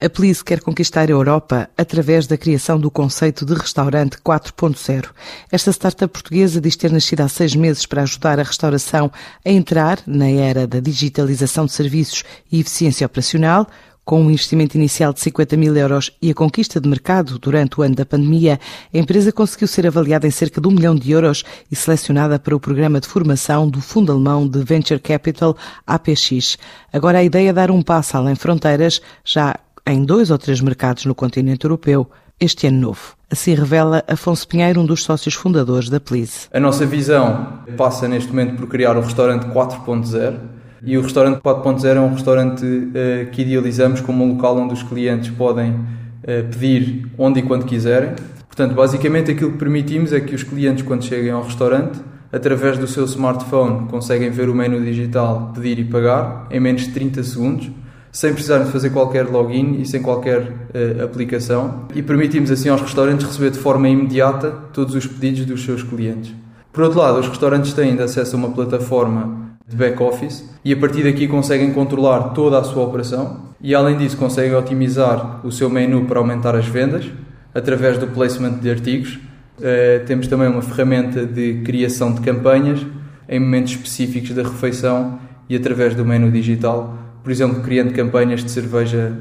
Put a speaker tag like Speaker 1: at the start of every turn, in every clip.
Speaker 1: A Please quer conquistar a Europa através da criação do conceito de restaurante 4.0. Esta startup portuguesa diz ter nascido há seis meses para ajudar a restauração a entrar na era da digitalização de serviços e eficiência operacional. Com um investimento inicial de 50 mil euros e a conquista de mercado durante o ano da pandemia, a empresa conseguiu ser avaliada em cerca de um milhão de euros e selecionada para o programa de formação do Fundo Alemão de Venture Capital APX. Agora a ideia é dar um passo além fronteiras, já em dois ou três mercados no continente europeu este ano novo. Assim revela Afonso Pinheiro, um dos sócios fundadores da Please.
Speaker 2: A nossa visão passa neste momento por criar o restaurante 4.0 e o restaurante 4.0 é um restaurante uh, que idealizamos como um local onde os clientes podem uh, pedir onde e quando quiserem. Portanto, basicamente aquilo que permitimos é que os clientes, quando cheguem ao restaurante, através do seu smartphone, conseguem ver o menu digital, pedir e pagar em menos de 30 segundos sem precisar de fazer qualquer login e sem qualquer uh, aplicação e permitimos assim aos restaurantes receber de forma imediata todos os pedidos dos seus clientes. Por outro lado, os restaurantes têm acesso a uma plataforma de back-office e a partir daqui conseguem controlar toda a sua operação e além disso conseguem otimizar o seu menu para aumentar as vendas através do placement de artigos. Uh, temos também uma ferramenta de criação de campanhas em momentos específicos da refeição e através do menu digital por exemplo, criando campanhas de cerveja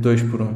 Speaker 2: 2 eh, por 1. Um.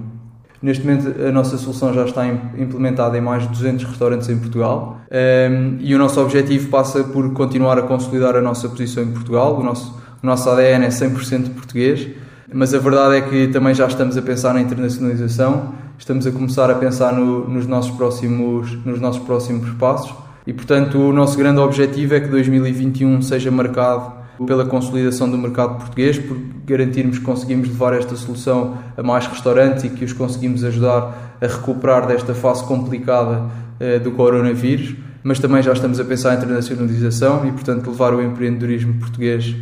Speaker 2: Neste momento, a nossa solução já está implementada em mais de 200 restaurantes em Portugal ehm, e o nosso objetivo passa por continuar a consolidar a nossa posição em Portugal. O nosso, o nosso ADN é 100% português, mas a verdade é que também já estamos a pensar na internacionalização, estamos a começar a pensar no, nos, nossos próximos, nos nossos próximos passos e, portanto, o nosso grande objetivo é que 2021 seja marcado pela consolidação do mercado português, por garantirmos que conseguimos levar esta solução a mais restaurantes e que os conseguimos ajudar a recuperar desta fase complicada eh, do coronavírus, mas também já estamos a pensar em internacionalização e, portanto, levar o empreendedorismo português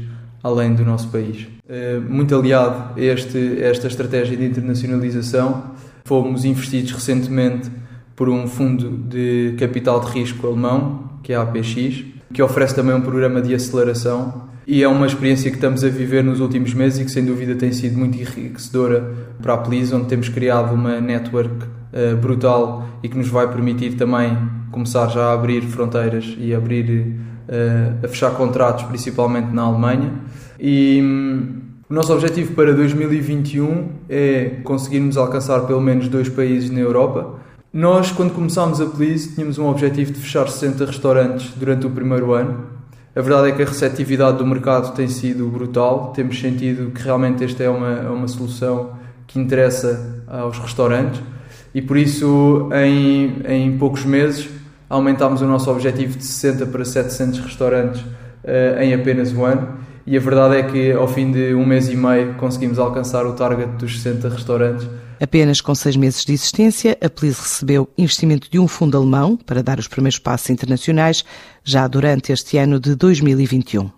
Speaker 2: além do nosso país. Eh, muito aliado a, este, a esta estratégia de internacionalização, fomos investidos recentemente por um fundo de capital de risco alemão, que é a APX, que oferece também um programa de aceleração e é uma experiência que estamos a viver nos últimos meses e que sem dúvida tem sido muito enriquecedora para a Please, onde temos criado uma network uh, brutal e que nos vai permitir também começar já a abrir fronteiras e abrir uh, a fechar contratos, principalmente na Alemanha. E um, o nosso objetivo para 2021 é conseguirmos alcançar pelo menos dois países na Europa. Nós, quando começámos a Please, tínhamos um objetivo de fechar 60 restaurantes durante o primeiro ano a verdade é que a receptividade do mercado tem sido brutal. Temos sentido que realmente esta é uma, é uma solução que interessa aos restaurantes e por isso, em, em poucos meses, aumentámos o nosso objetivo de 60 para 700 restaurantes uh, em apenas um ano. E a verdade é que, ao fim de um mês e meio, conseguimos alcançar o target dos 60 restaurantes
Speaker 1: Apenas com seis meses de existência, a Please recebeu investimento de um fundo alemão para dar os primeiros passos internacionais já durante este ano de 2021.